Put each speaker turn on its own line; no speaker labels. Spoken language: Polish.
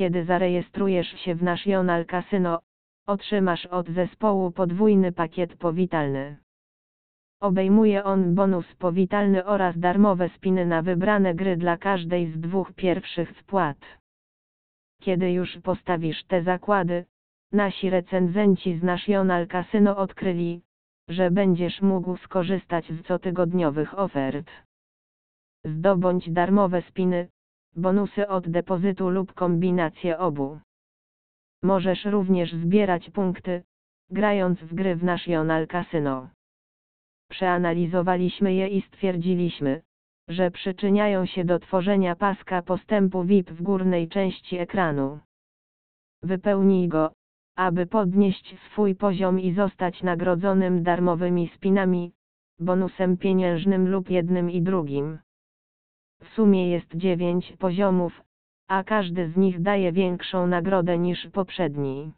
Kiedy zarejestrujesz się w National Casino, otrzymasz od zespołu podwójny pakiet powitalny. Obejmuje on bonus powitalny oraz darmowe spiny na wybrane gry dla każdej z dwóch pierwszych wpłat. Kiedy już postawisz te zakłady, nasi recenzenci z National Casino odkryli, że będziesz mógł skorzystać z cotygodniowych ofert. Zdobądź darmowe spiny, bonusy od depozytu lub kombinację obu. Możesz również zbierać punkty, grając w gry w National Casino. Przeanalizowaliśmy je i stwierdziliśmy, że przyczyniają się do tworzenia paska postępu VIP w górnej części ekranu. Wypełnij go, aby podnieść swój poziom i zostać nagrodzonym darmowymi spinami, bonusem pieniężnym lub jednym i drugim. W sumie jest 9 poziomów, a każdy z nich daje większą nagrodę niż poprzedni.